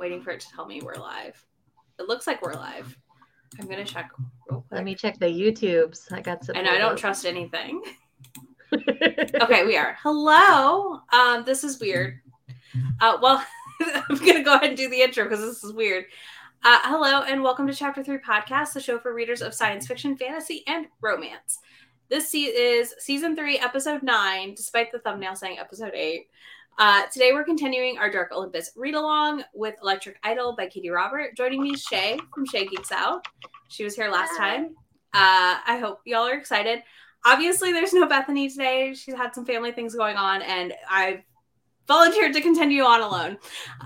waiting for it to tell me we're live. It looks like we're live. I'm gonna check real quick. Let me check the YouTubes. I got some. And I don't trust anything. okay, we are. Hello. Um, this is weird. Uh, well, I'm gonna go ahead and do the intro because this is weird. Uh, hello and welcome to Chapter Three Podcast, the show for readers of science fiction, fantasy, and romance. This se- is season three, episode nine, despite the thumbnail saying episode eight. Uh, today we're continuing our Dark Olympus read along with Electric Idol by Katee Robert. Joining me is Shay from Shay Geeks Out. She was here last time. Uh, I hope y'all are excited. Obviously, there's no Bethany today. She's had some family things going on, and I volunteered to continue on alone.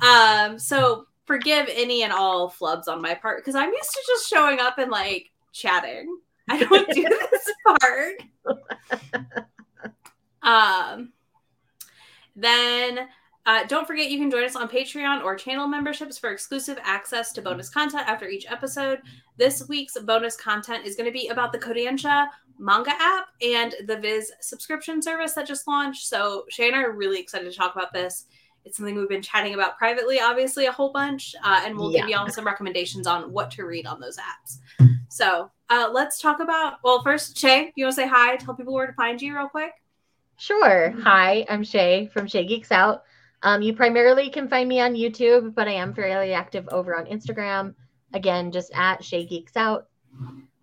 Um, so forgive any and all flubs on my part because I'm used to just showing up and like chatting. I don't do this part. Um, then uh, don't forget you can join us on Patreon or channel memberships for exclusive access to bonus content after each episode. This week's bonus content is going to be about the Kodansha manga app and the Viz subscription service that just launched. So Shay and I are really excited to talk about this. It's something we've been chatting about privately, obviously, a whole bunch, uh, and we'll Yeah. give y'all some recommendations on what to read on those apps. So uh, let's talk about. Well, first, Shay, you want to say hi? Tell people where to find you, real quick. Sure. Hi, I'm Shay from Shay Geeks Out. Um, you primarily can find me on YouTube, but I am fairly active over on Instagram. Again, just at Shay Geeks Out.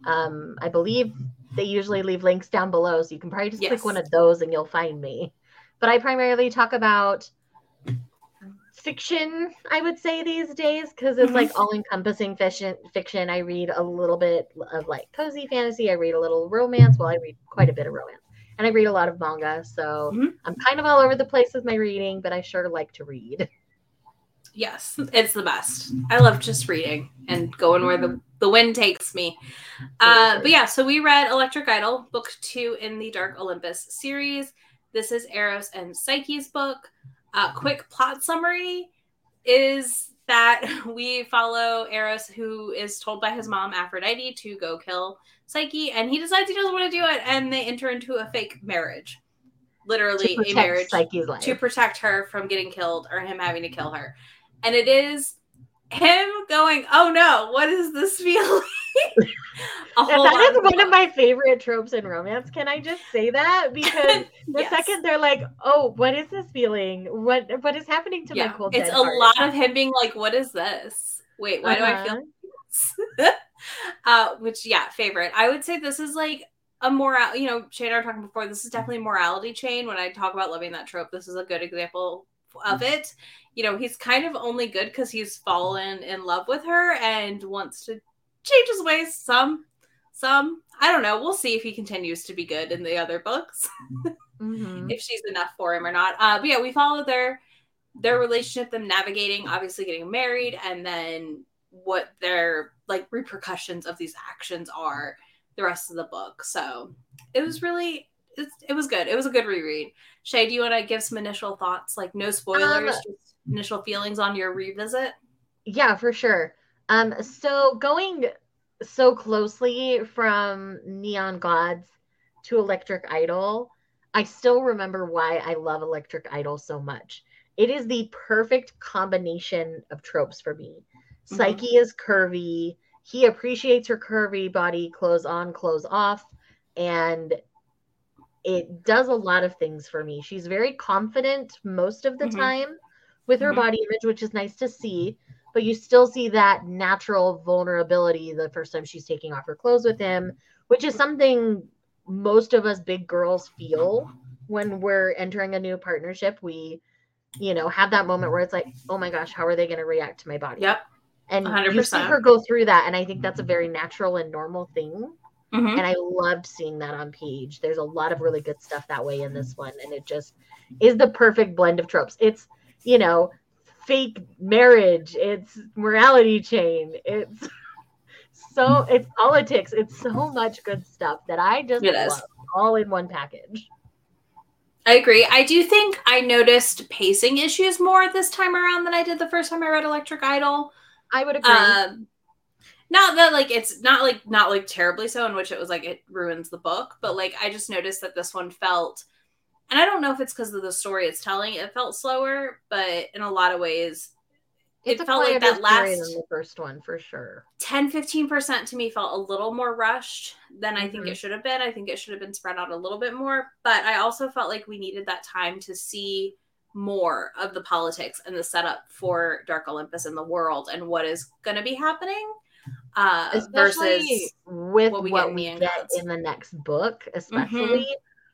Um, I believe they usually leave links down below, so you can probably just Yes. click one of those and you'll find me. But I primarily talk about fiction, I would say these days, because it's like all-encompassing fiction. Fiction. I read a little bit of like cozy fantasy. I read a little romance. Well, I read quite a bit of romance, and I read a lot of manga. So Mhm. I'm kind of all over the place with my reading, but I sure like to read. Yes, it's the best. I love just reading and going where the, the wind takes me. Uh, but yeah, so we read Electric Idol, book two in the Dark Olympus series. This is Eros and Psyche's book. Uh, quick plot summary is that we follow Eros, who is told by his mom Aphrodite to go kill Psyche, and he decides he doesn't want to do it, and they enter into a fake marriage. Literally, a marriage Psyche's life. to protect her from getting killed or him having to kill her. And it is him going, Oh no, what is this feeling? a And whole that is one of my favorite tropes in romance. Can I just say that? Because the Yes. second they're like, "Oh, what is this feeling? What what is happening to yeah, my cold?" it's a heart?" lot of him being like, What is this? Wait, why do I feel uh-huh. this? uh, which yeah, favorite. I would say this is like a moral, you know, Shane and I were talking before. This is definitely a morality chain. When I talk about loving that trope, this is a good example of it. You know, he's kind of only good because he's fallen in love with her and wants to change his ways. Some, some, I don't know. We'll see if he continues to be good in the other books Mhm. if she's enough for him or not. Uh, but yeah, we follow their their relationship, them navigating, obviously getting married, and then what their like repercussions of these actions are the rest of the book. So it was really it's, it was good. It was a good reread. Shay, do you want to give some initial thoughts, like no spoilers, Um, just initial feelings on your revisit? Yeah, for sure. Um, so going so closely from Neon Gods to Electric Idol, I still remember why I love Electric Idol so much. It is the perfect combination of tropes for me. Mhm. Psyche is curvy. He appreciates her curvy body, clothes on, clothes off, and it does a lot of things for me. She's very confident most of the Mhm. time with her Mhm. body image, which is nice to see, but you still see that natural vulnerability the first time she's taking off her clothes with him, which is something most of us big girls feel when we're entering a new partnership. We, you know, have that moment where it's like, oh my gosh, how are they going to react to my body? Yep. And you see her go through that, and I think that's a very natural and normal thing. Mhm. And I loved seeing that on page. There's a lot of really good stuff that way in this one, and it just is the perfect blend of tropes. It's you know, fake marriage, it's morality chain, it's so it's politics, it's so much good stuff that I just It is. love all in one package. I agree. I do think I noticed pacing issues more this time around than I did the first time I read Electric Idol. I would agree. Um, not that like it's not like not like terribly so, in which it was like it ruins the book, but like I just noticed that this one felt, and I don't know if it's because of the story it's telling, it felt slower, but in a lot of ways, it felt like that last the first one for sure. 10 15% to me felt a little more rushed than I think Mhm. it should have been. I think it should have been spread out a little bit more, but I also felt like we needed that time to see more of the politics and the setup for Dark Olympus in the world and what is going to be happening uh especially versus with what what we we, get in get in the next book, especially.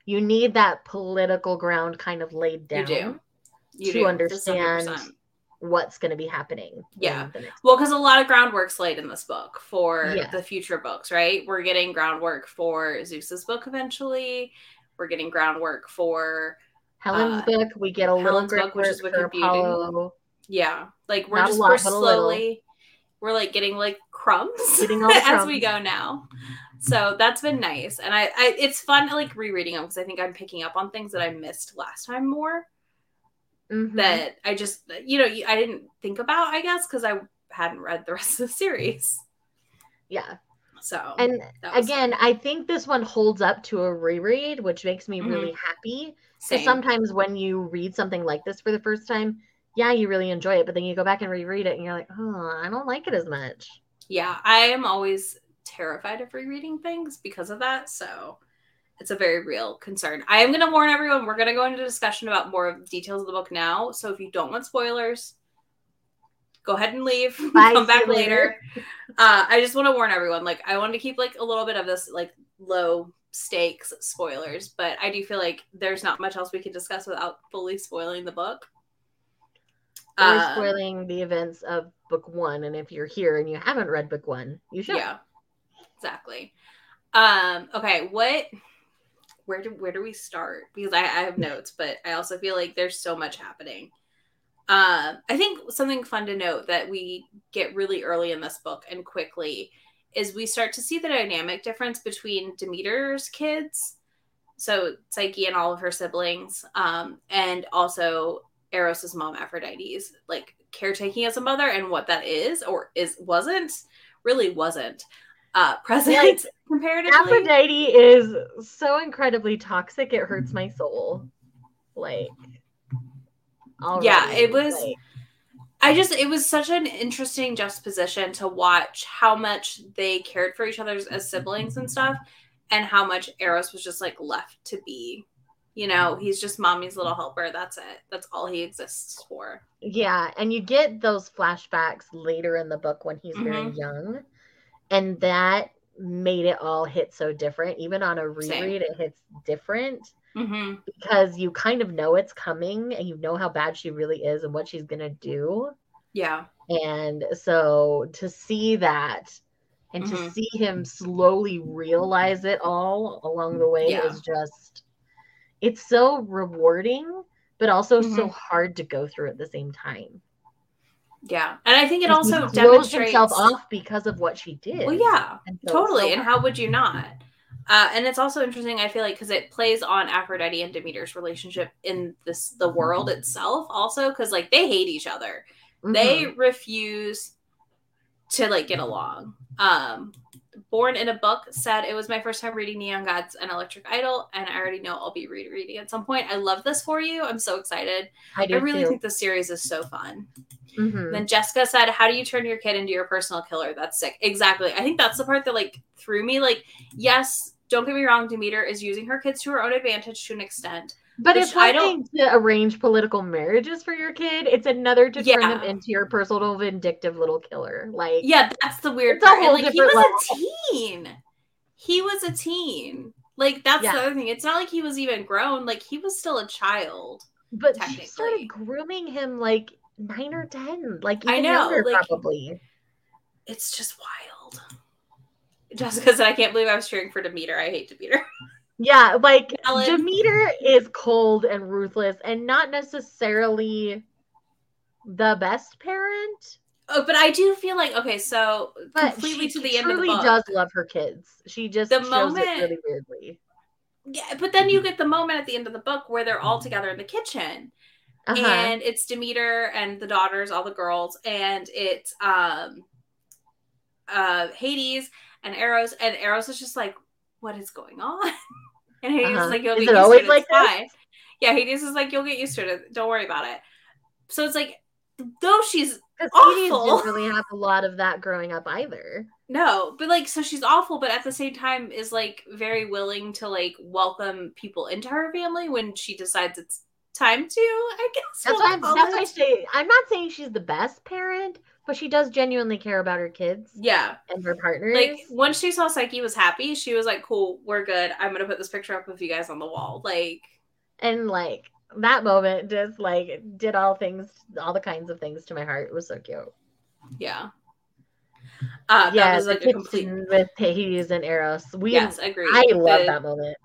You need that political ground kind of laid you down do. You to do, understand 100%. what's going to be happening. Yeah. in the next Well, because a lot of groundwork's laid in this book for Yeah. the future books, right? We're getting groundwork for Zeus's book eventually. We're getting groundwork for Helen's uh, book, we get a little great book, which is Wicked Beauty. Apollo. Yeah, like we're Not just lot, we're but a little. slowly we're like getting like crumbs Getting all the as we go now. So that's been nice, and I, I it's fun like rereading them because I think I'm picking up on things that I missed last time more Mhm. that I just you know I didn't think about I guess because I hadn't read the rest of the series. yeah. So And again, fun. I think this one holds up to a reread, which makes me Mhm. really happy. Because sometimes when you read something like this for the first time, yeah, you really enjoy it, but then you go back and reread it and you're like, oh, I don't like it as much. yeah, I am always terrified of rereading things because of that. So it's a very real concern. I am going to warn everyone. We're going to go into discussion about more details of the book now. So if you don't want spoilers, go ahead and leave. Bye, Come back later. Uh, I just want to warn everyone. Like I wanted to keep like a little bit of this like low stakes spoilers, but I do feel like there's not much else we can discuss without fully spoiling the book. We're Um, spoiling the events of book one. And if you're here and you haven't read book one, you should. Yeah, exactly. Um, okay, what? Where do where do we start? Because I, I have notes, but I also feel like there's so much happening. Um, I think something fun to note that we get really early in this book and quickly is we start to see the dynamic difference between Demeter's kids, so Psyche and all of her siblings, um, and also Eros's mom Aphrodite's like caretaking as a mother and what that is or is wasn't really wasn't uh present Like, comparatively. Aphrodite is so incredibly toxic, it hurts my soul. Like, Yeah, it was- like- I just it was such an interesting juxtaposition to watch how much they cared for each other as siblings and stuff, and how much Eros was just like left to be. You know, he's just mommy's little helper. That's it. That's all he exists for. Yeah, and you get those flashbacks later in the book when he's very Mhm. young, and that made it all hit so different. Even on a Same. reread, it hits different Mm-hmm. because you kind of know it's coming and you know how bad she really is and what she's gonna do. Yeah. And so to see that and to Mhm. see him slowly realize it all along the way Yeah. is just it's so rewarding, but also so Mhm. hard to go through at the same time. Yeah. And I think it he also blows demonstrates himself off because of what she did. Well, yeah. And so totally so and how would you not uh, and it's also interesting i feel like because it plays on aphrodite and demeter's relationship in this the world itself also because like they hate each other Mhm. they refuse to like get along um born in a book said it was my first time reading neon gods and electric idol and i already know i'll be rereading at some point i love this for you i'm so excited I i really too. think the series is so fun Mhm. then Jessica said, How do you turn your kid into your personal killer? That's sick. Exactly. I think that's the part that like threw me. Like, yes, don't get me wrong, Demeter is using her kids to her own advantage to an extent. But it's I don't- to arrange political marriages for your kid. It's another to turn them into your personal vindictive little killer. Like Yeah, that's the weird part. And, like he was a teen. He was a teen. Like that's Yeah. the other thing. It's not like he was even grown. Like he was still a child. but she started grooming him like nine or ten. Like I know, younger like- probably. It's just wild. Jessica said, I can't believe I was cheering for Demeter. I hate Demeter. Yeah, like Ellen. Demeter is cold and ruthless and not necessarily the best parent. Oh, but I do feel like okay, so But completely she to the end of the book. does love her kids. She just The shows moment- it really weirdly. Yeah, but then you get the moment at the end of the book where they're all together in the kitchen, Uh-huh. and it's Demeter and the daughters, all the girls, and it's um, uh, Hades and Eros, and Eros is just like, "What is going on?" And Hades Uh-huh. is like, "You'll Is get used to it. like fine." Yeah, Hades is like, "You'll get used to it. Don't worry about it." So it's like, though she's awful. didn't really have a lot of that growing up either. No, but like, so she's awful, but at the same time is like very willing to like welcome people into her family when she decides it's time to. I guess That's we'll why I'm, that's why I say I'm not saying she's the best parent, but she does genuinely care about her kids Yeah, and her partners. like once she saw Psyche was happy, she was like, "Cool, we're good. I'm gonna put this picture up of you guys on the wall." Like, and like that moment just like did all things all the kinds of things to my heart. It was so cute. yeah, uh, yeah, that was like the a complete. with Hades and Eros. We Yes, agreed. I love The- that moment.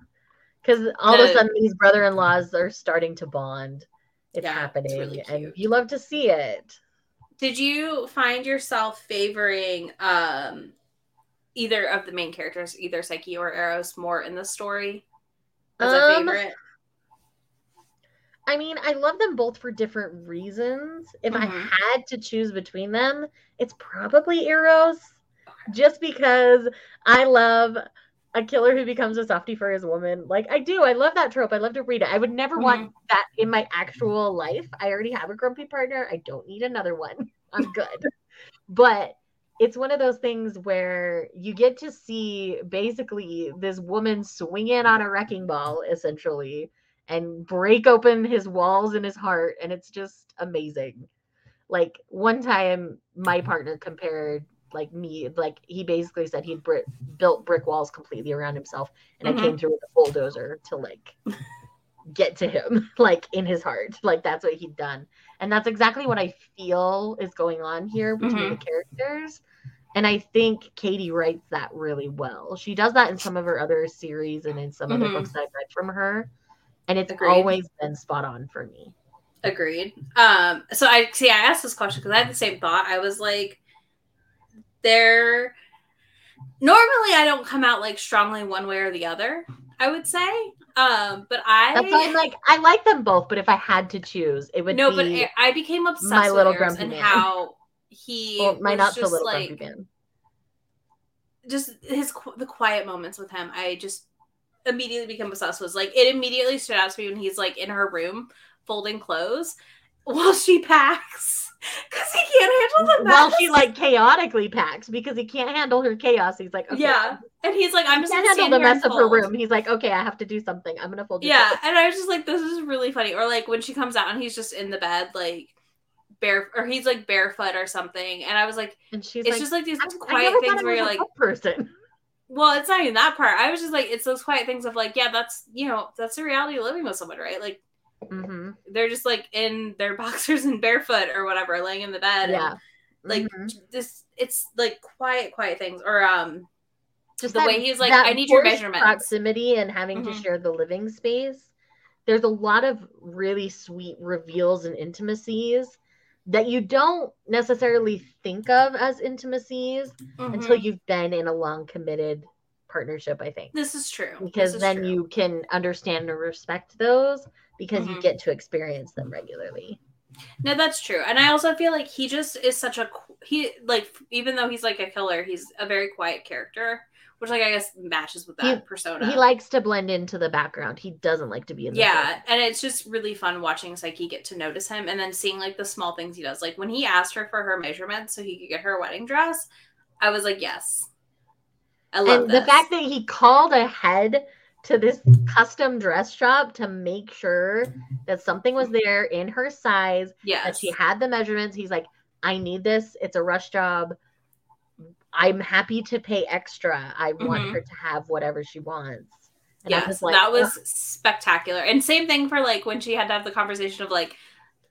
Because all of a sudden these brother in laws are starting to bond. It's Yeah, it's happening. really and you love to see it. Did you find yourself favoring um either of the main characters, either Psyche or Eros, more in the story as a Um, favorite? I mean, I love them both for different reasons. If I Mhm. had to choose between them, it's probably Eros. Just because I love a killer who becomes a softie for his woman. Like I do. I love that trope. I love to read it. I would never want mm-hmm. that in my actual life. I already have a grumpy partner. I don't need another one. I'm good. but it's one of those things where you get to see basically this woman swing in on a wrecking ball essentially and break open his walls in his heart and it's just amazing like one time my partner compared like me like he basically said he'd bri- built brick walls completely around himself and Mhm. i came through with a bulldozer to like get to him like in his heart like that's what he'd done and that's exactly what i feel is going on here between the characters and i think katee writes that really well she does that in some of her other series and in some other Mhm. books that i've read from her and it's Agreed. always been spot on for me Agreed. Um, so I see. I asked this question because I had the same thought. I was like, "They're normally I don't come out like strongly one way or the other. I would say, um, but I that's why i'm like i like them both but if i had to choose it would be no, be but I- became obsessed my with little grumpy and man. how he well, my not so little like grumpy man just his the quiet moments with him. I just immediately became obsessed. Was like it immediately stood out to me when he's like in her room folding clothes while she packs because he can't handle the mess. Well, she like chaotically packs because he can't handle her chaos. He's like, okay, Yeah, and he's like, I'm just can't gonna handle the mess of her room. He's like, okay, I have to do something. I'm gonna fold. Yeah, clothes." and I was just like, this is really funny. Or like when she comes out and he's just in the bed, like bare, or he's like barefoot or something. And I was like, and she's it's like, just like these quiet things where you're like, person. well, it's not even that part. I was just like, it's those quiet things of like, yeah, that's you know, that's the reality of living with someone, right? Like hmm they're just like in their boxers and barefoot or whatever, laying in the bed. and, Yeah, like Mhm. this, it's like quiet, quiet things. Or um, just the that- way he's like, I need your forced measurements. proximity and having to Mhm. share the living space. There's a lot of really sweet reveals and intimacies that you don't necessarily think of as intimacies until Mhm. you've been in a long committed partnership. I think. this is true because is then true. you can understand and respect those because you Mhm. get to experience them regularly. No, that's true. And I also feel like he just is such a he like even though he's like a killer, he's a very quiet character, which like I guess matches with that He- persona. He likes to blend into the background. He doesn't like to be in the yeah, and it's just really fun watching Psyche get to notice him and then seeing like the small things he does. Like when he asked her for her measurements so he could get her a wedding dress, I was like, yes. I love And the fact that he called ahead to this custom dress shop to make sure that something was there in her size, that she had the measurements. He's like, I need this. It's a rush job. I'm happy to pay extra. I want Mhm. her to have whatever she wants. And yes, was like, that was "Ugh." spectacular. And same thing for like when she had to have the conversation of like,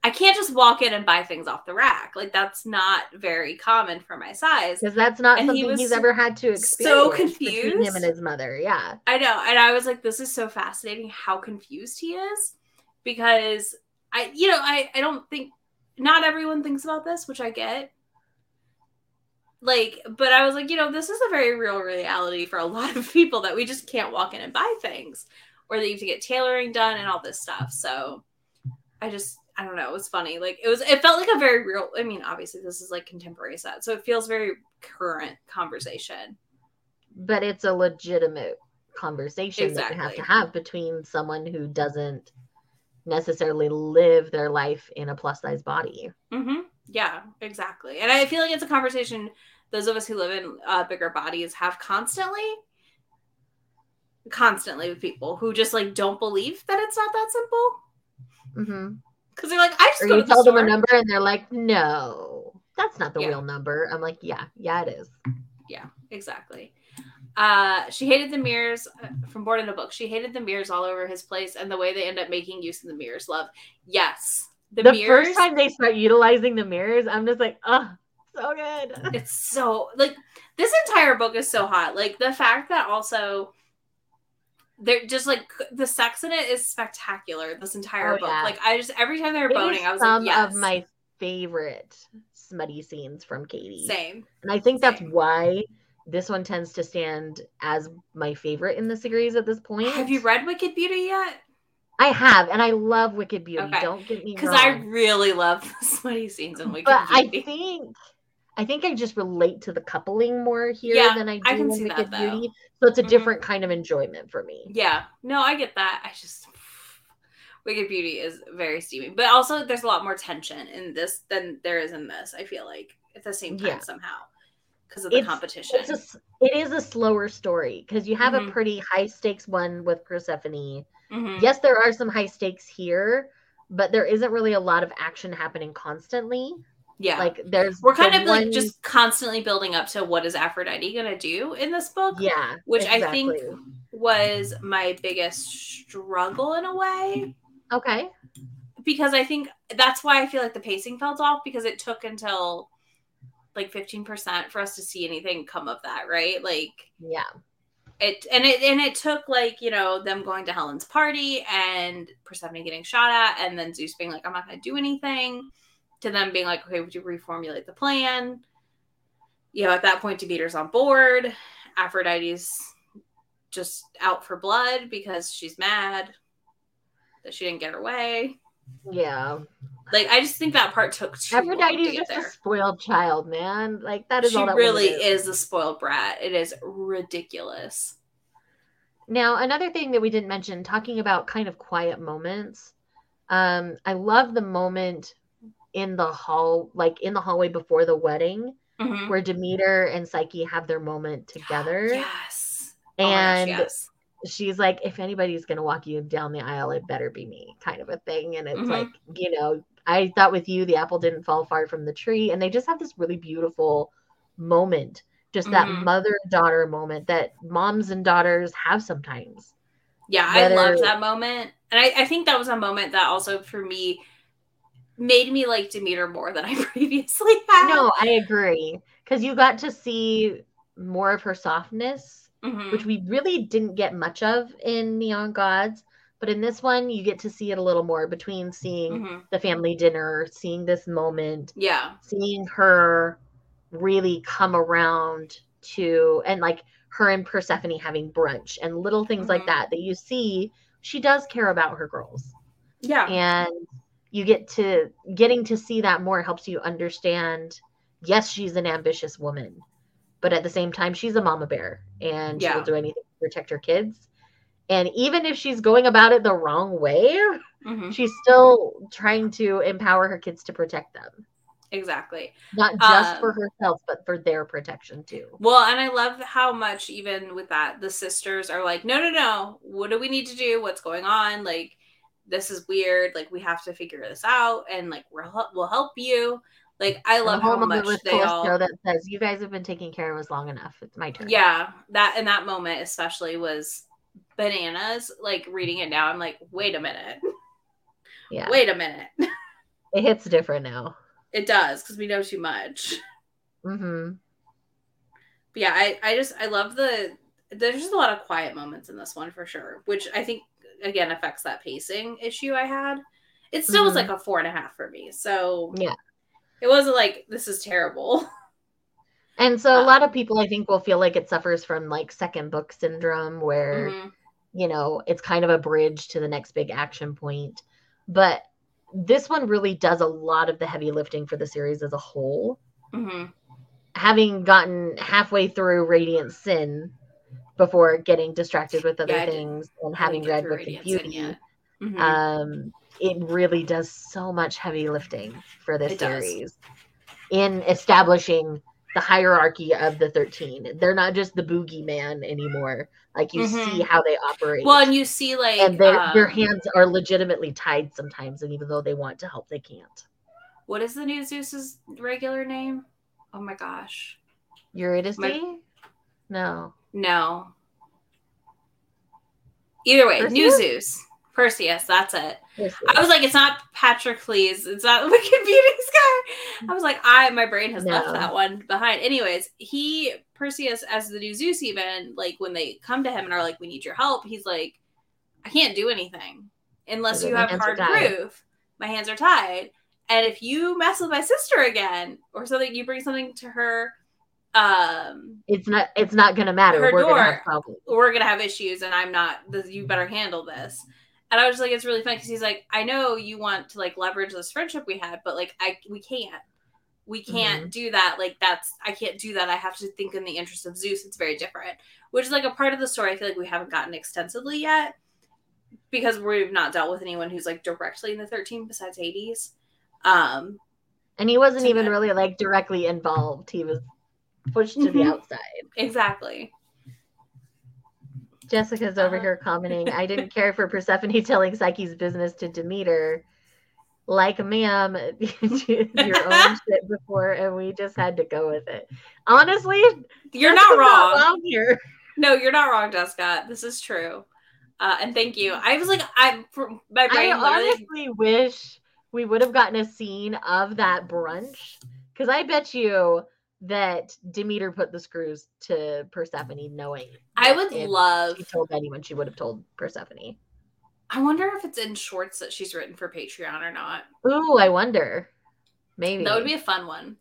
I can't just walk in and buy things off the rack. Like that's not very common for my size. because that's not And he something was he's ever had to experience. so confused. between him and his mother. Yeah, I know, and I was like, this is so fascinating how confused he is because I, you know, I I don't think not everyone thinks about this, which I get. Like, but I was like, you know, this is a very real reality for a lot of people that we just can't walk in and buy things, or that you have to get tailoring done and all this stuff. So, I just, I don't know, it was funny. Like, it was, it felt like a very real. I mean, obviously, this is like contemporary set, so it feels very current conversation. but it's a legitimate conversation that you have to have between someone who doesn't necessarily live their life in a plus size body. Mm-hmm. Yeah, exactly. And I feel like it's a conversation those of us who live in uh, bigger bodies have constantly constantly with people who just like don't believe that it's not that simple Mm-hmm. Because they're like i just Or go you to the tell them a number and they're like, no, that's not the Yeah. real number. I'm like, yeah, yeah, it is. Yeah, exactly uh she hated the mirrors uh, from board in a book she hated the mirrors all over his place and the way they end up making use of the mirrors love yes the, The, mirrors first time they start utilizing the mirrors, I'm just like, oh, so good. it's so like this entire book is so hot like the fact that also they're just like the sex in it is spectacular this entire Oh, book yeah. like i just every time they were It is boning i was some like yes of my favorite smutty scenes from Katee. same And I think that's why this one tends to stand as my favorite in the series at this point. have you read wicked beauty yet I have, and I love Wicked Beauty. Okay. Don't get me wrong. because i really love the smutty scenes in wicked but I think I think I just relate to the coupling more here Yeah, than I do I can in see that, Wicked though. Beauty. So it's a Mhm. different kind of enjoyment for me. yeah no i get that i just wicked beauty is very steamy but also there's a lot more tension in this than there is in this i feel like at the same time Yeah. somehow because of the It's- competition It's a, it is a slower story because you have Mhm. a pretty high stakes one with Persephone. Mhm. Yes, there are some high stakes here, but there isn't really a lot of action happening constantly. Yeah. Like there's we're kind the of like just constantly building up to what is Aphrodite gonna do in this book, yeah, which I think was my biggest struggle in a way. Okay. because I think that's why I feel like the pacing felt off because it took until like 15% for us to see anything come of that, right? Like Yeah, it and it and it took like, you know, them going to Helen's party and Persephone getting shot at and then Zeus being like I'm not going to do anything to them being like, okay, would you reformulate the plan? You know, at that point, Demeter's on board. Aphrodite's just out for blood because she's mad that she didn't get her way. yeah. Like, I just think that part took too long to Aphrodite's get just a spoiled child, man. Like that is She that really woman is a spoiled brat. It is ridiculous. Now, another thing that we didn't mention, talking about kind of quiet moments. Um, I love the moment in the hall, like in the hallway before the wedding, Mhm. where Demeter and Psyche have their moment together. Yes. Oh gosh, And yes. she's like, if anybody's gonna walk you down the aisle, it better be me, kind of a thing. And it's Mhm. like, you know, I thought with you the apple didn't fall far from the tree. And they just have this really beautiful moment. Just that Mhm. mother daughter moment that moms and daughters have sometimes. Yeah, I whether- loved that moment. And I, I think that was a moment that also for me made me like Demeter more than I previously had. No, I agree. Because you got to see more of her softness, Mhm. which we really didn't get much of in Neon Gods. But in this one, you get to see it a little more between seeing Mhm. the family dinner, seeing this moment, Yeah. seeing her really come around to, and like her and Persephone having brunch and little things like Mhm. that that you see. She does care about her girls Yeah. and you get to getting to see that more helps you understand yes she's an ambitious woman but at the same time she's a mama bear and she'll do anything to protect her kids and even if she's going about it the wrong way Mhm. she's still trying to empower her kids to protect them Exactly. not just Um, for herself but for their protection too Well, and I love how much even with that the sisters are like, no, no, no. What do we need to do? What's going on? Like, this is weird. Like, we have to figure this out, and like we'll help, we'll help you. Like, I love how much they all. that says you guys have been taking care of us long enough it's my turn Yeah, that and that moment especially was bananas. Like reading it now, I'm like, wait a minute, yeah wait a minute. it hits different now It does because we know too much. hmm But yeah, I, I just I love the there's just a lot of quiet moments in this one for sure, which I think again affects that pacing issue I had. It still was Mhm. like a four and a half for me. So Yeah. It wasn't like this is terrible. And so a Uh, lot of people I think will feel like it suffers from like second book syndrome where, Mhm. you know, it's kind of a bridge to the next big action point. But this one really does a lot of the heavy lifting for the series as a whole. Mhm. Having gotten halfway through Radiant Sin before getting distracted with other Yeah, things and having read Radiant Sin Beauty. Mhm. um, it really does so much heavy lifting for this It does. series in establishing the hierarchy of the 13. They're not just the boogeyman anymore. Like you Mhm. see how they operate. Well, and you see like and their their um, hands are legitimately tied sometimes, and even though they want to help, they can't. What is the new Zeus's regular name? Oh my gosh. Eurydice? My- No. No. Either way, new Zeus. Perseus, that's it. Perseus. I was like, it's not Patroclus. It's not the Wicked Beauty Sky. I was like, I my brain has left that one behind. Anyways, he Perseus as the new Zeus, even like when they come to him and are like, we need your help. He's like, I can't do anything unless you have hard hands are tied." proof. My hands are tied. And if you mess with my sister again or something, you bring something to her. Um, it's not it's not gonna matter. We're gonna have problems. we're gonna have issues and i'm not you better handle this and i was just like it's really funny because he's like i know you want to like leverage this friendship we had but like i we can't we can't do that like that's i can't do that i have to think in the interest of zeus it's very different which is like a part of the story i feel like we haven't gotten extensively yet because we've not dealt with anyone who's like directly in the 13 besides hades um And he wasn't even that. really like directly involved. He was pushed to the Mhm. outside. exactly Jessica's over Uh. here commenting, I didn't care for Persephone telling Psyche's business to Demeter. Like, ma'am, your own shit before, and we just had to go with it. Honestly, you're Jessica's not wrong here. No, you're not wrong, Jessica. This is true. Uh, and thank you. I was like, I'm for my I brain literally. honestly wish we would have gotten a scene of that brunch because I bet you that Demeter put the screws to Persephone, knowing I would love. she told anyone, she would have told Persephone. I wonder if it's in shorts that she's written for Patreon or not. Ooh, I wonder. Maybe That would be a fun one.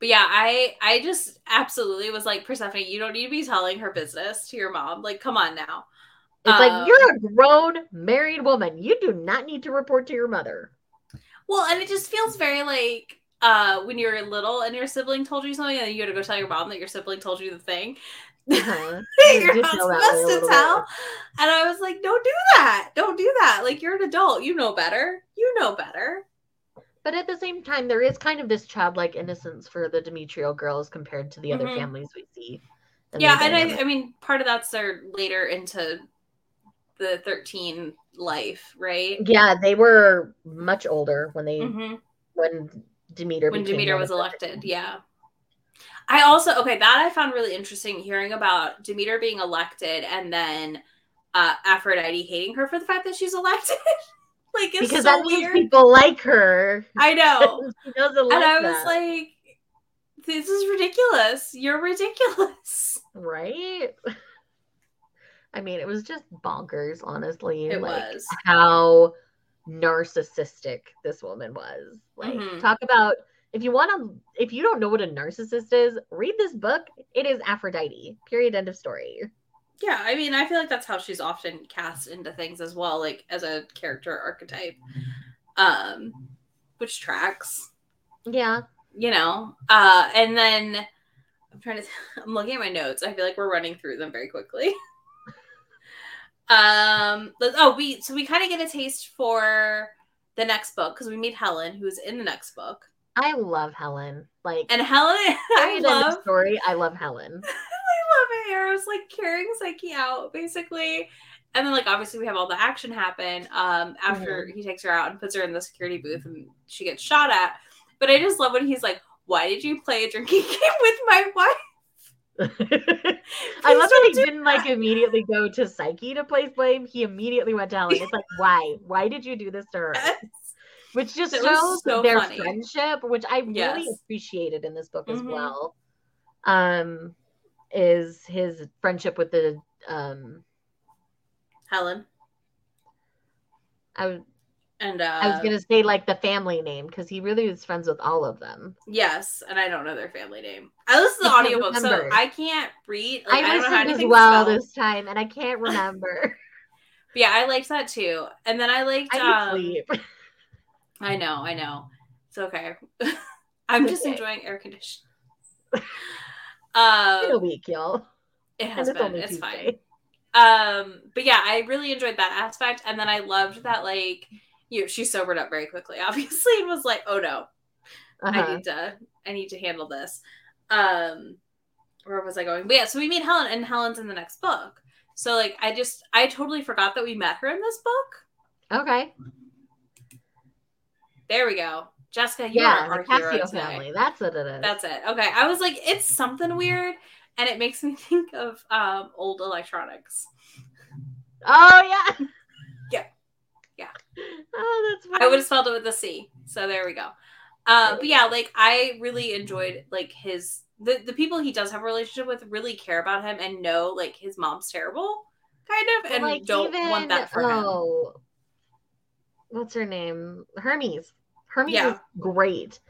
But yeah, I I just absolutely was like Persephone. You don't need to be telling her business to your mom. Like, come on now. It's Um, like you're a grown married woman. You do not need to report to your mother. Well, and it just feels very like uh when you're little and your sibling told you something and you had to go tell your mom that your sibling told you the thing. Uh-huh. you're not feel that way a supposed to tell. bit. And I was like, don't do that. Don't do that. Like you're an adult. You know better. You know better. But at the same time, there is kind of this childlike innocence for the Dimitriou girls compared to the other Mhm. families we see. in yeah, and I. I mean, part of that's their later into the 13 life, right? yeah, they were much older when they hmm when Demeter When Demeter was elected, yeah. I also okay that I found really interesting hearing about Demeter being elected and then uh Aphrodite hating her for the fact that she's elected. like it's because so that means people like her. I know. she doesn't like and I was that, like, this is ridiculous. You're ridiculous. right? I mean, it was just bonkers, honestly. It like was. how narcissistic this woman was. Like, Mhm. talk about if you want to, if you don't know what a narcissist is, read this book. It is Aphrodite. Period. End of story. Yeah, I mean, I feel like that's how she's often cast into things as well, like as a character archetype. Um, which tracks, Yeah. you know. Uh, and then I'm trying to I'm looking at my notes. I feel like we're running through them very quickly. um, let's, oh, we so we kind of get a taste for the next book because we meet Helen, who's in the next book. I love Helen. Like, And Helen, I love story. I love Helen. I love it. Eros's like carrying Psyche out, basically. And then, like, obviously, we have all the action happen um, after Mm-hmm. he takes her out and puts her in the security booth and she gets shot at. But I just love when he's like, Why did you play a drinking game with my wife? I love that he didn't like immediately go to Psyche to place blame. He immediately went to Helen. It's like, why? Why did you do this to her? that." Which just That shows so their funny. friendship, which I really appreciated in this book as Mhm. well. Um, is his friendship with the um, Helen. I, And uh, I was gonna say like the family name because he really was friends with all of them. yes, and I don't know their family name. I listened to the audiobook, so. I can't read. Like, I, I don't know how listened as well spelled. this time, and I can't remember. But yeah, I liked that too. And then I liked. I um, sleep. I know, I know. It's okay. I'm just okay. enjoying air conditioning. In a Um, week, y'all. it has been. It's fine. Um, but yeah, I really enjoyed that aspect, and then I loved that like you know, she sobered up very quickly, obviously, and was like, "Oh no, Uh-huh. I need to, I need to handle this." Um, where was I going? But yeah, so we meet Helen, and Helen's in the next book. So like, I just, I totally forgot that we met her in this book. Okay. There we go, Jessica. You Yeah, are our Kasios family. That's what it is. That's it. Okay, I was like, it's something weird, and it makes me think of um old electronics. oh. Yeah. Yeah. Oh, that's. I would have spelled it with a C. So there we go. Uh, but yeah, like I really enjoyed like his the the people he does have a relationship with really care about him and know like his mom's terrible, kind of, and Like, don't want that for him. oh, what's her name? Hermes. Hermes Yeah. is great,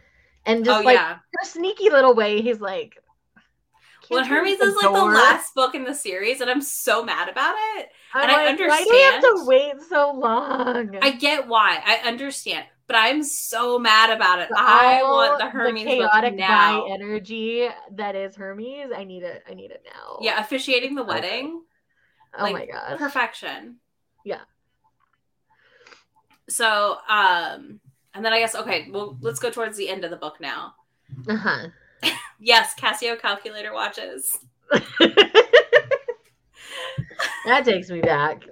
and Oh just like yeah. her sneaky little way, he's like. When Hermes is like the last book in the series, and I'm so mad about it. I'm and I understand. Why do we have to wait so long? I get why. I understand. But I'm so mad about it. I All want the Hermes book chaotic now. bi energy that is Hermes. I need it. I need it now. Yeah, officiating the wedding. Oh like, my god. perfection. Yeah. So, um, and then I guess okay, well, let's go towards the end of the book now. Uh huh. Yes, Casio calculator watches. that takes me back.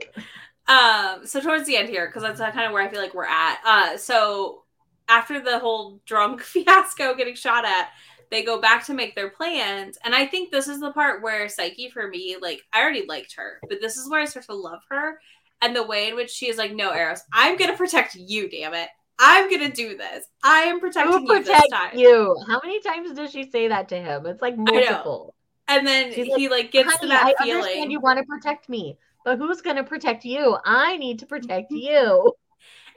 Um, so towards the end here, because that's kind of where I feel like we're at. Uh, so after the whole drunk fiasco getting shot at, they go back to make their plans, and I think this is the part where Psyche, for me, like I already liked her, but this is where I start to love her, and the way in which she is like, "No, Eros, I'm gonna protect you, damn it." I'm gonna do this. I am protecting you time. you? How many times does she say that to him? It's like multiple. And then She's he like gets to Honey, that I feeling. understand you want to protect me, but who's to protect you? I need to protect you.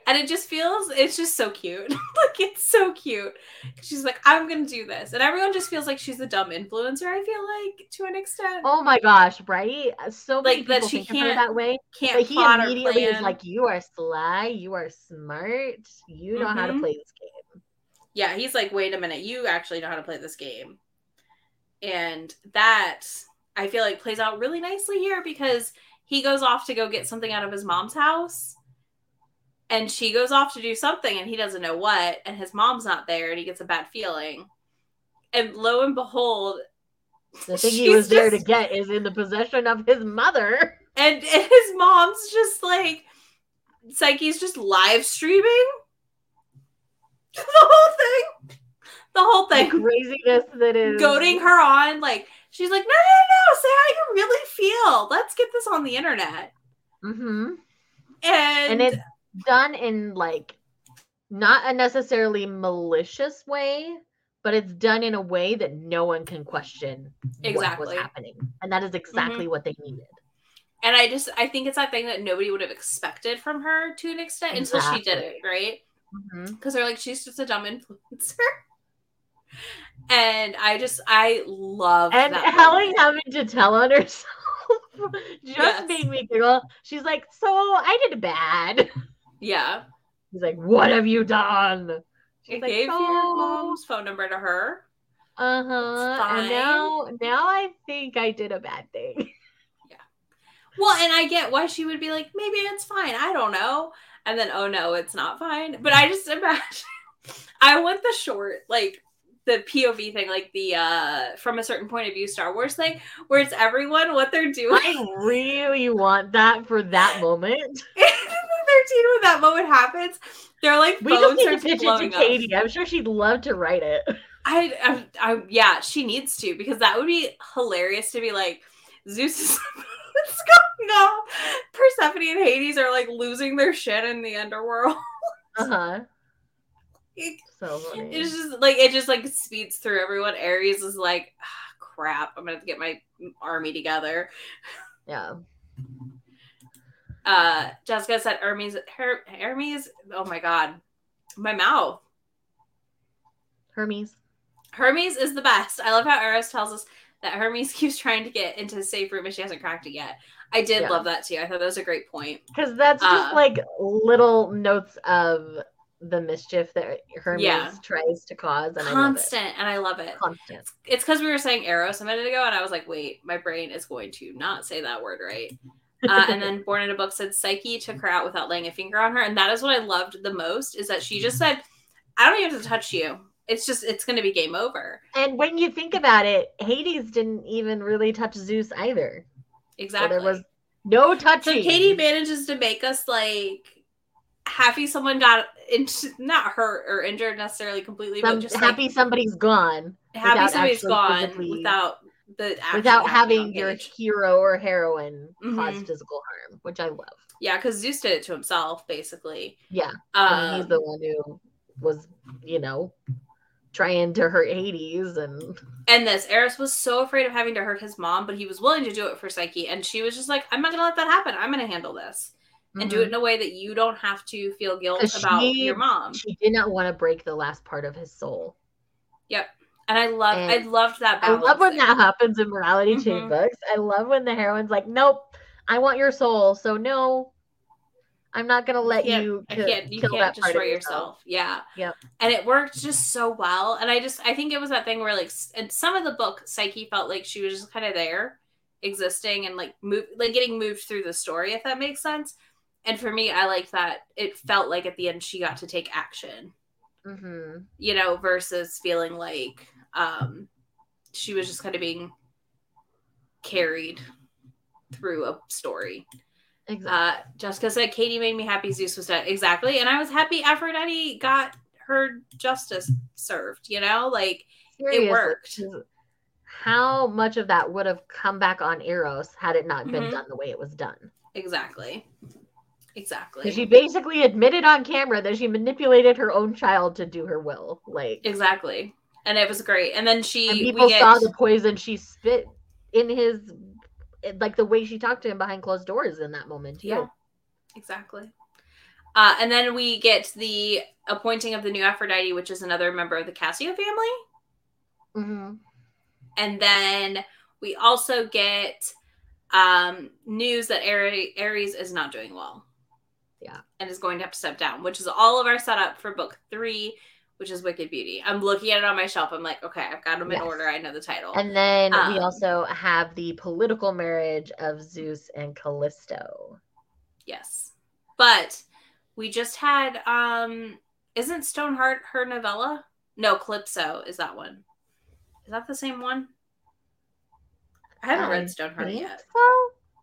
And it just feels it's just so cute like it's so cute she's like i'm gonna do this and everyone just feels like she's a dumb influencer i feel like to an extent Oh my gosh, right? So many Like, that she think can't that way. can't But he immediately is like, "You are sly. You are smart. You know how to Mhm. play this game." yeah he's like wait a minute you actually know how to play this game and that i feel like plays out really nicely here because he goes off to go get something out of his mom's house and she goes off to do something and he doesn't know what and his mom's not there and he gets a bad feeling and lo and behold The thing he was there to get is in the possession of his mother. and his mom's just like Psyche's just live streaming the whole thing. The whole The thing. craziness that is Goading her on, like she's like, no, no, no, say how you really feel. Let's get this on the internet. mm-hmm And, And it's done in like not a necessarily malicious way, but it's done in a way that no one can question what Exactly. was happening. And that is exactly what they needed. and I just I think it's that thing that nobody would have expected from her to an extent until she did it, Exactly. right? hmm because they're like she's just a dumb influencer and i just i love And that Helen having to tell on herself just Yes. made me giggle. She's like, So I did bad. yeah He's like, What have you done? i She's like, gave "So, your mom's phone number to her Uh-huh. And now now I think I did a bad thing. Yeah. Well and i get why she would be like maybe it's fine i don't know and then oh no it's not fine but i just imagine i want the short like the POV thing, like the uh from a certain point of view Star Wars thing, where it's everyone what they're doing. I really want that for that moment. And the 13 when that moment happens, they're like We just need to pitch it to blowing up. Katee. I'm sure she'd love to write it. I, I, I, yeah, she needs to because that would be hilarious to be like Zeus is on. Persephone and Hades are like losing their shit in the underworld. Uh-huh. It- So funny. It's just like it just like speeds through everyone. Ares is like, ah, crap, I'm gonna have to get my army together. yeah. Uh, Jessica said Hermes, Her, Hermes. Oh my god, my mouth. Hermes. Hermes is the best. I love how Eros tells us that Hermes keeps trying to get into his safe room and she hasn't cracked it yet. I did Yeah. love that too. I thought that was a great point. Because that's just Uh, like little notes of the mischief that Hermes Yeah. tries to cause. And Constant, and I love I it. love it. Constant. It's because we were saying Eros a minute ago, and I was like, wait, my brain is going to not say that word right. Uh, and then Born in a Book said Psyche took her out without laying a finger on her, and that is what I loved the most is that she just said, "I don't even have to touch you. It's just it's going to be game over." And when you think about it, Hades didn't even really touch Zeus either. Exactly. So there was no touching. So Katee manages to make us like happy someone got into not hurt or injured necessarily completely, Some- but just happy like, somebody's gone happy somebody's gone physically- without without having your hero or heroine cause Mhm. physical harm, which I love. yeah, because Zeus did it to himself basically. Yeah, Um, he's the one who was, you know, trying to hurt Hades, and And this, Eros was so afraid of having to hurt his mom, but he was willing to do it for Psyche. And she was just like, I'm not going to let that happen. I'm going to handle this and do it in a way that you don't have to feel guilt about she- your mom. She did not want to break the last part of his soul. And I love, And I loved that. I love when there. that happens in morality chain Mhm. books. I love when the heroine's like, "Nope, I want your soul, so no, I'm not gonna let can't- you, I can't, you kill can't destroy of yourself. Yeah. Yep. And it worked just so well. And I just, I think it was that thing where, like, in some of the book, Psyche felt like she was just kind of there, existing and like move, like getting moved through the story, if that makes sense. And for me, I like that it felt like at the end she got to take action. Mhm. you know, versus feeling like um she was just kind of being carried through a story. Exactly. Uh Jessica said Katee made me happy Zeus was dead. Exactly. And I was happy Aphrodite got her justice served, you know? Like Seriously, worked. How much of that would have come back on Eros had it not been Mhm. done the way it was done? exactly. Exactly. She basically admitted on camera that she manipulated her own child to do her will. Like, exactly. And it was great. And then she and we people get- saw the poison she spit in his, like the way she talked to him behind closed doors in that moment. Too. Yeah, exactly. Uh, and then we get the appointing of the new Aphrodite, which is another member of the Kasios family. hmm And then we also get um, news that Ares is not doing well. Yeah. And is going to have to step down, which is all of our setup for book three, which is Wicked Beauty. I'm looking at it on my shelf. I'm like, okay, I've got them in Yes. order. I know the title. And then we Um, also have the political marriage of Zeus and Callisto. yes. But we just had, um, isn't Stoneheart her novella? No, Calypso is that one. Is that the same one? I haven't I read Stoneheart yet. So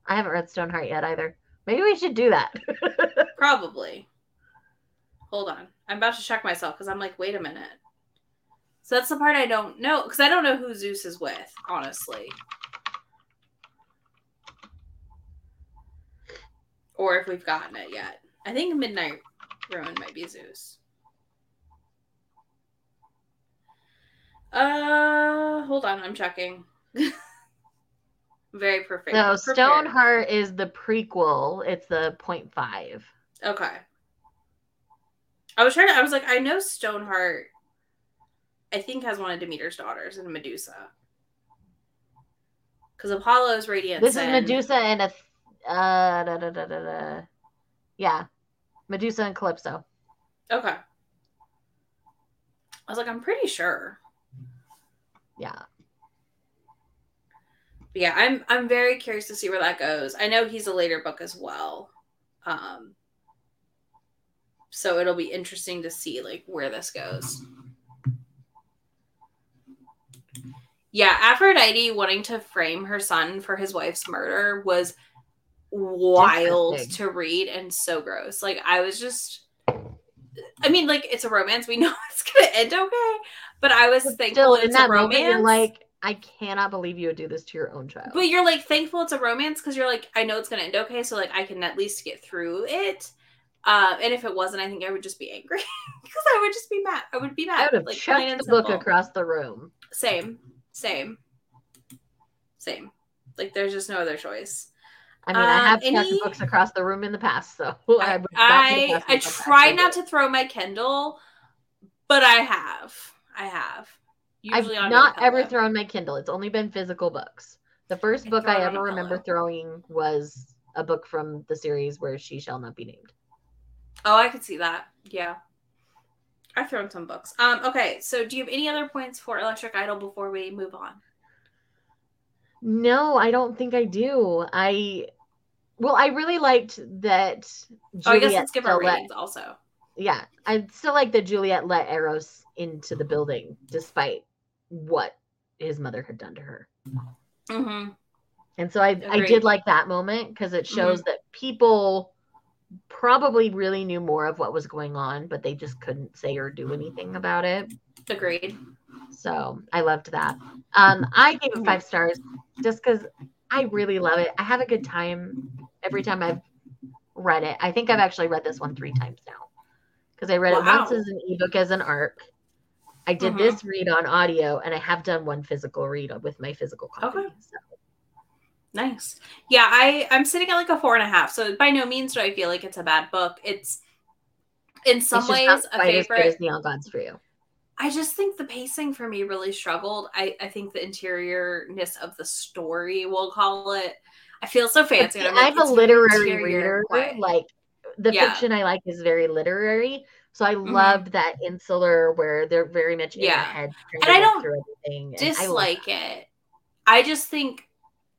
I haven't read Stoneheart yet either. Maybe we should do that. Probably. Hold on. I'm about to check myself because I'm like, wait a minute. So that's the part I don't know because I don't know who Zeus is with, honestly. Or if we've gotten it yet. I think Midnight Ruin might be Zeus. Uh, hold on. I'm checking. Very perfect. prepared. Stoneheart is the prequel. It's the point five. Okay. I was trying to. I was like, I know Stoneheart. I think has one of Demeter's daughters and Medusa. Because Apollo's radiant. This is Medusa and a uh da, da, da, da, da. yeah. Medusa and Calypso. Okay. I was like, I'm pretty sure. Yeah. But yeah, I'm I'm very curious to see where that goes. I know he's a later book as well. Um so it'll be interesting to see like where this goes. Yeah, Aphrodite wanting to frame her son for his wife's murder was wild to read and so gross. Like I was just I mean, like it's a romance. We know it's gonna end okay, but I was thankful Still in it's a moment, romance. you're like, I cannot believe you would do this to your own child. But you're like thankful it's a romance because you're like, I know it's gonna end okay, so like I can at least get through it. Uh, and if it wasn't, I think I would just be angry because I would just be mad. I would be mad. I would have like chucked the book across the room. Same, same, same. Like there's just no other choice. I mean, I Um, have chucked any- books across the room in the past, so I would not put I, past I try not to throw my Kindle, but I have. I have. it. I've not ever thrown my Kindle. It's only been physical books. The first I book I ever remember throwing was a book from the series where She Shall Not Be Named. Oh, I could see that. Yeah. I've thrown some books. Um, okay, so do you have any other points for Electric Idol before we move on? No, I don't think I do. I Well, I really liked that. oh, I guess let's give our still let- ratings also. yeah, I still like that Juliet let Eros into the building despite what his mother had done to her. Mm-hmm. And so I, I did like that moment because it shows that people probably really knew more of what was going on, but they just couldn't say or do anything about it. Agreed. So I loved that. Um, I gave it five stars just because I really love it. I have a good time every time I've read it. I think I've actually read this one three times now because I read it once as an ebook as an arc. I did Mhm. this read on audio, and I have done one physical read with my physical copy. Okay. So. Nice. Yeah, I I'm sitting at like a four and a half. So by no means do I feel like it's a bad book. It's in some it's ways a quite as good favorite. as Neon Gods for you. I just think the pacing for me really struggled. I, I think the interiorness of the story, we'll call it. I feel so fancy. and I'm like, I'm a literary reader. Why? Like the Yeah. fiction I like is very literary. So I Mhm. loved that insular where they're very much in Yeah. their head And I don't and I dislike it. I just think,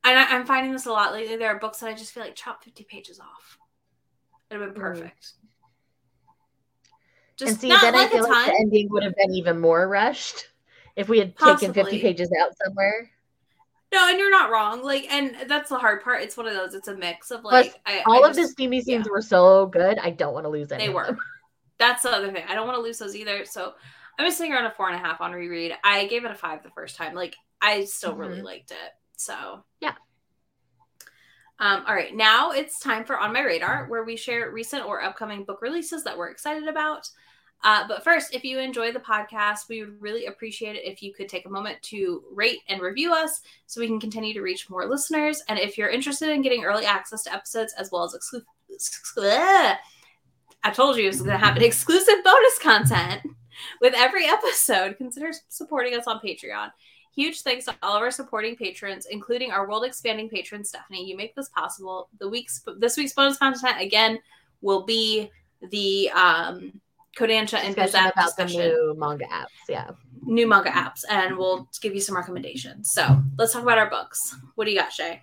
and I, I'm finding this a lot lately. There are books that I just feel like chop 50 pages off. It'd have been Mm. perfect. Just and see, not then like I feel like the ending would have been even more rushed if we had taken 50 pages out somewhere. No, and you're not wrong. Like, and that's the hard part. It's one of those. It's a mix of Plus, like I, All I of the just- steamy scenes yeah. were so good. I don't want to lose any. They were. That's the other thing. I don't want to lose those either. So I'm just sitting around a four and a half on reread. I gave it a five the first time. Like I still really Mhm. liked it. So Yeah. Um, all right, now it's time for On My Radar, where we share recent or upcoming book releases that we're excited about. Uh, but first, if you enjoy the podcast, we would really appreciate it if you could take a moment to rate and review us so we can continue to reach more listeners. And if you're interested in getting early access to episodes as well as exclusive, I told you it was going to happen, exclusive bonus content with every episode, consider supporting us on Patreon. Huge thanks to all of our supporting patrons, including our world expanding patron Stephanie. You make this possible. The week's this week's bonus content again will be the um Kodansha and Discussion Bizap about the new manga apps. Yeah. new manga apps, and we'll give you some recommendations. So let's talk about our books. What do you got, Shay?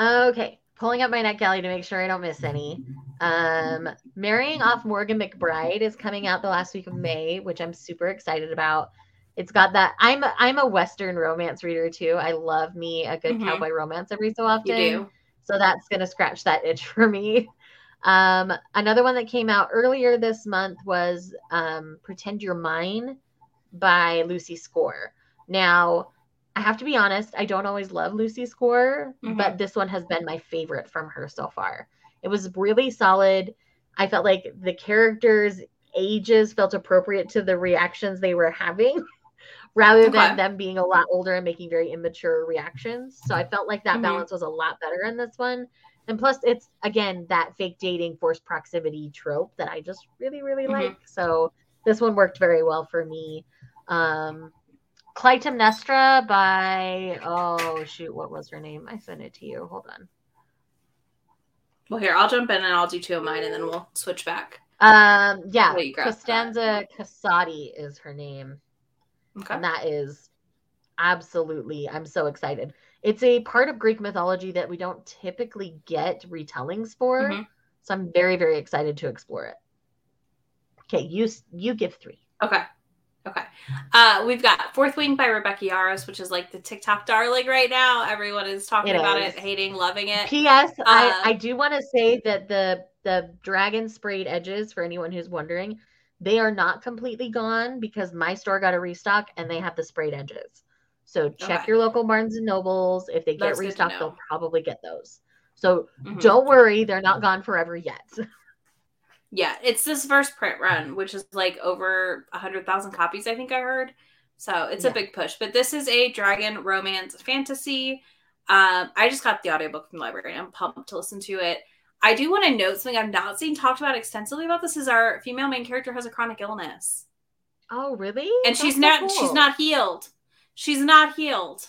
Okay, pulling up my net galley to make sure I don't miss any. Um, Marrying Off Morgan McBride is coming out the last week of May, which I'm super excited about. It's got that. I'm I'm a Western romance reader too. I love me a good Mhm. cowboy romance every so You often. do. So that's gonna scratch that itch for me. Um, another one that came out earlier this month was um, Pretend You're Mine by Lucy Score. Now, I have to be honest, I don't always love Lucy Score, Mhm. but this one has been my favorite from her so far. It was really solid. I felt like the characters' ages felt appropriate to the reactions they were having rather Okay. than them being a lot older and making very immature reactions. So I felt like that Mhm. balance was a lot better in this one. And plus, it's again that fake dating, forced proximity trope that I just really, really Mhm. like. So this one worked very well for me. Um, Clytemnestra by oh shoot, what was her name? I sent it to you. Hold on. Well, here I'll jump in and I'll do two of mine, and then we'll switch back. Um, yeah, Costanza Casati is her name. Okay. And that is absolutely, I'm so excited. It's a part of Greek mythology that we don't typically get retellings for. Mhm. So I'm very, very excited to explore it. Okay, you you give three. Okay. Okay. Uh, we've got Fourth Wing by Rebecca Yarros, which is like the TikTok darling right now. Everyone is talking It about is. it, hating, loving it. P.S. I, Uh, I do want to say that the the dragon sprayed edges, for anyone who's wondering, they are not completely gone because my store got a restock and they have the sprayed edges. So check Okay. your local Barnes and Nobles. If they get That's good restocked, they'll probably get those. So Mhm. don't worry, they're not gone forever yet. Yeah, it's this first print run, which is like over a hundred thousand copies. I think I heard. So it's Yeah. a big push. But this is a dragon romance fantasy. Um, I just got the audiobook from the library. and I'm pumped to listen to it. I do want to note something I've not seen talked about extensively about this is our female main character has a chronic illness. oh, really? and That's she's so not cool. she's not healed she's not healed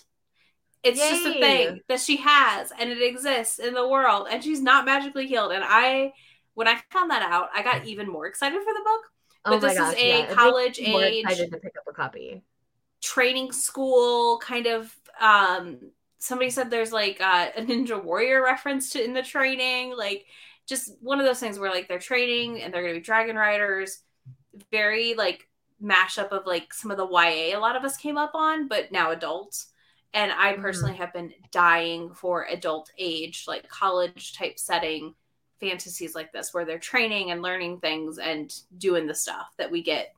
it's just a thing that she has and it exists in the world and she's not magically healed and i when i found that out i got even more excited for the book Oh but my this gosh, is a yeah. College age excited to pick up a copy. training school kind of um somebody said there's like uh, a Ninja Warrior reference to in the training, like just one of those things where like they're training and they're gonna be dragon riders. Very like mashup of like some of the YA a lot of us came up on, but now adults. And I Mm-hmm. personally have been dying for adult age, like college type setting fantasies like this, where they're training and learning things and doing the stuff that we get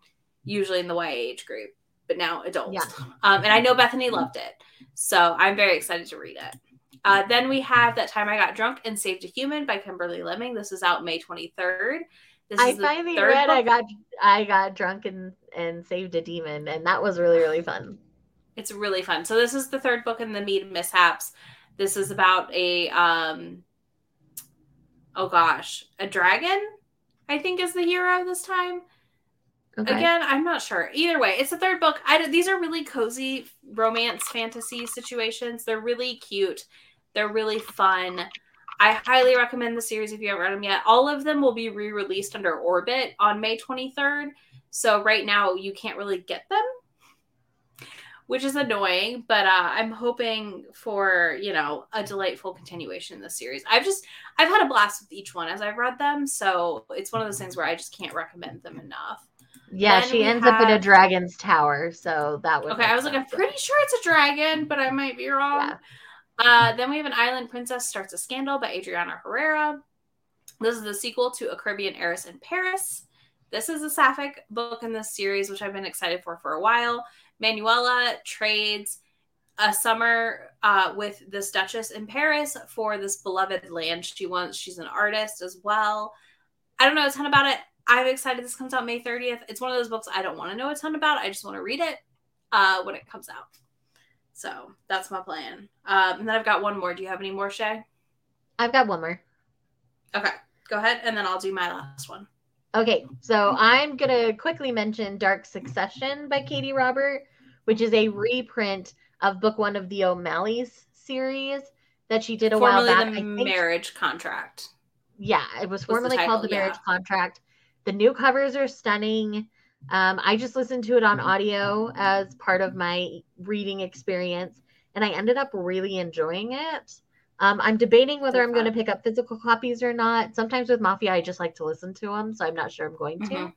usually in the YA age group, but now adults. Yeah. Um, and I know Bethany loved it. So I'm very excited to read it. Uh, then we have That Time I Got Drunk and Saved a Human by Kimberly Lemming. This is out May 23rd. This I is finally read I got I got drunk and, and saved a demon and that was really, really fun. It's really fun. So this is the third book in the Mead Mishaps. This is about a um oh gosh, a dragon, I think is the hero this time. Okay. Again, I'm not sure. Either way, it's the third book. I, these are really cozy romance fantasy situations. They're really cute. They're really fun. I highly recommend the series if you haven't read them yet. All of them will be re released under Orbit on May 23rd. So right now you can't really get them, which is annoying, but uh, I'm hoping for, you know, a delightful continuation in the series. I've just, I've had a blast with each one as I've read them. So it's one of those things where I just can't recommend them enough. Yeah, then she ends up in a dragon's tower, so that was Okay, I was like, I'm pretty sure it's a dragon, but I might be wrong. Yeah. Uh, then we have An Island Princess Starts a Scandal by Adriana Herrera. This is the sequel to A Caribbean Heiress in Paris. This is a sapphic book in this series, which I've been excited for for a while. Manuela trades a summer uh, with this Duchess in Paris for this beloved land she wants. She's an artist as well. I don't know a ton about it. I'm excited this comes out May 30th. It's one of those books I don't want to know a ton about. I just want to read it uh, when it comes out. So that's my plan. Um, and then I've got one more. Do you have any more, Shay? I've got one more. Okay, go ahead, and then I'll do my last one. Okay, so I'm gonna quickly mention Dark Succession by Katee Robert, which is a reprint of book one of the O'Malley's series that she did a while Formerly back. the marriage contract. yeah, it was the formerly called the title, Marriage. Contract. The new covers are stunning. Um, I just listened to it on audio as part of my reading experience, and I ended up really enjoying it. Um, I'm debating whether I'm going to pick up physical copies or not. Sometimes with Mafia, I just like to listen to them, so I'm not sure I'm going to. Mhm.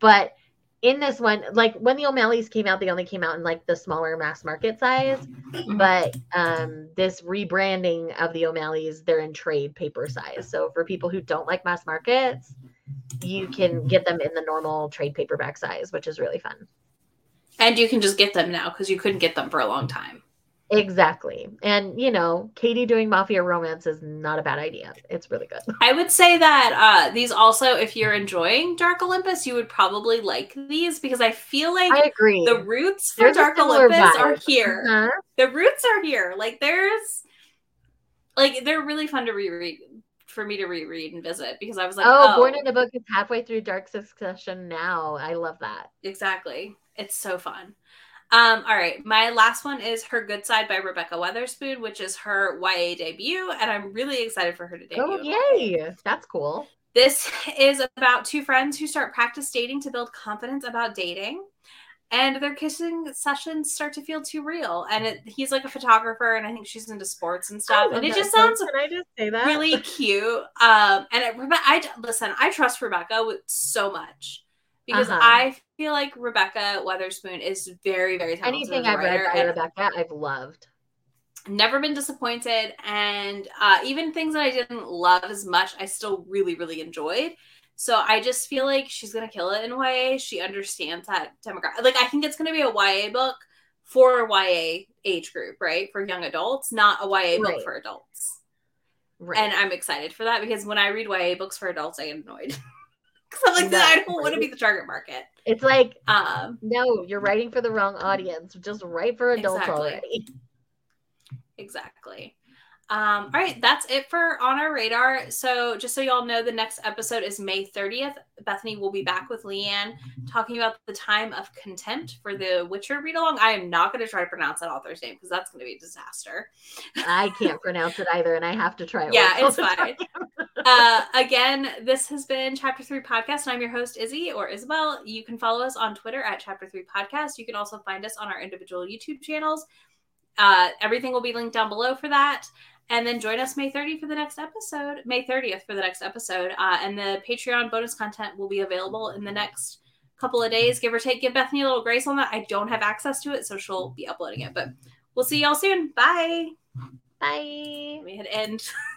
But in this one, like when the O'Malleys came out, they only came out in like the smaller mass market size. But um, this rebranding of the O'Malleys, they're in trade paper size. So for people who don't like mass markets, you can get them in the normal trade paperback size, which is really fun. And you can just get them now because you couldn't get them for a long time. Exactly. And you know, Katee doing mafia romance is not a bad idea. It's really good. I would say that uh, these also, if you're enjoying Dark Olympus, you would probably like these because I feel like I agree. the roots for There's Dark Olympus vibe. are here. Uh-huh. The roots are here. Like there's, like they're really fun to reread for me to reread and visit because I was like, oh, oh, Born in a Book is halfway through Dark Succession now. I love that. Exactly. It's so fun. Um, all right. My last one is Her Good Side by Rebekah Weatherspoon, which is her YA debut, and I'm really excited for her to debut. Oh, yay. That's cool. This is about two friends who start practice dating to build confidence about dating. And their kissing sessions start to feel too real. And it, he's like a photographer, and I think she's into sports and stuff. And it just sounds Can I just say that? really cute. Um, and it, I listen. I trust Rebekah with so much because Uh-huh. I feel like Rebekah Weatherspoon is very, very talented. Anything I've read by Rebekah, I've loved. never been disappointed, and uh, even things that I didn't love as much, I still really, really enjoyed. So I just feel like she's gonna kill it in YA. She understands that demographic. Like I think it's gonna be a YA book for a YA age group, right? For young adults, not a YA book Right. for adults. Right. And I'm excited for that because when I read YA books for adults, I get annoyed. Because I'm like, No, I don't want to be the target market. it's like, Um, no, you're writing for the wrong audience. Just write for adults Exactly. already. exactly. Um, all right, that's it for on our radar. So just so y'all know, the next episode is May 30th. Bethany will be back with Liene talking about the time of contempt for the Witcher read along. I am not going to try to pronounce that author's name because that's going to be a disaster. I can't pronounce it either, and I have to try it. Yeah, it's fine. uh, again, this has been Chapter 3 Podcast, and I'm your host, Izzy or Isabel. You can follow us on Twitter at Chapter 3 Podcast. You can also find us on our individual YouTube channels. uh, everything will be linked down below for that. And then join us May 30 for the next episode, May 30th for the next episode. Uh, and the Patreon bonus content will be available in the next couple of days, give or take. Give Bethany a little grace on that. I don't have access to it, so she'll be uploading it. But we'll see y'all soon. Bye. Bye. Let me hit end.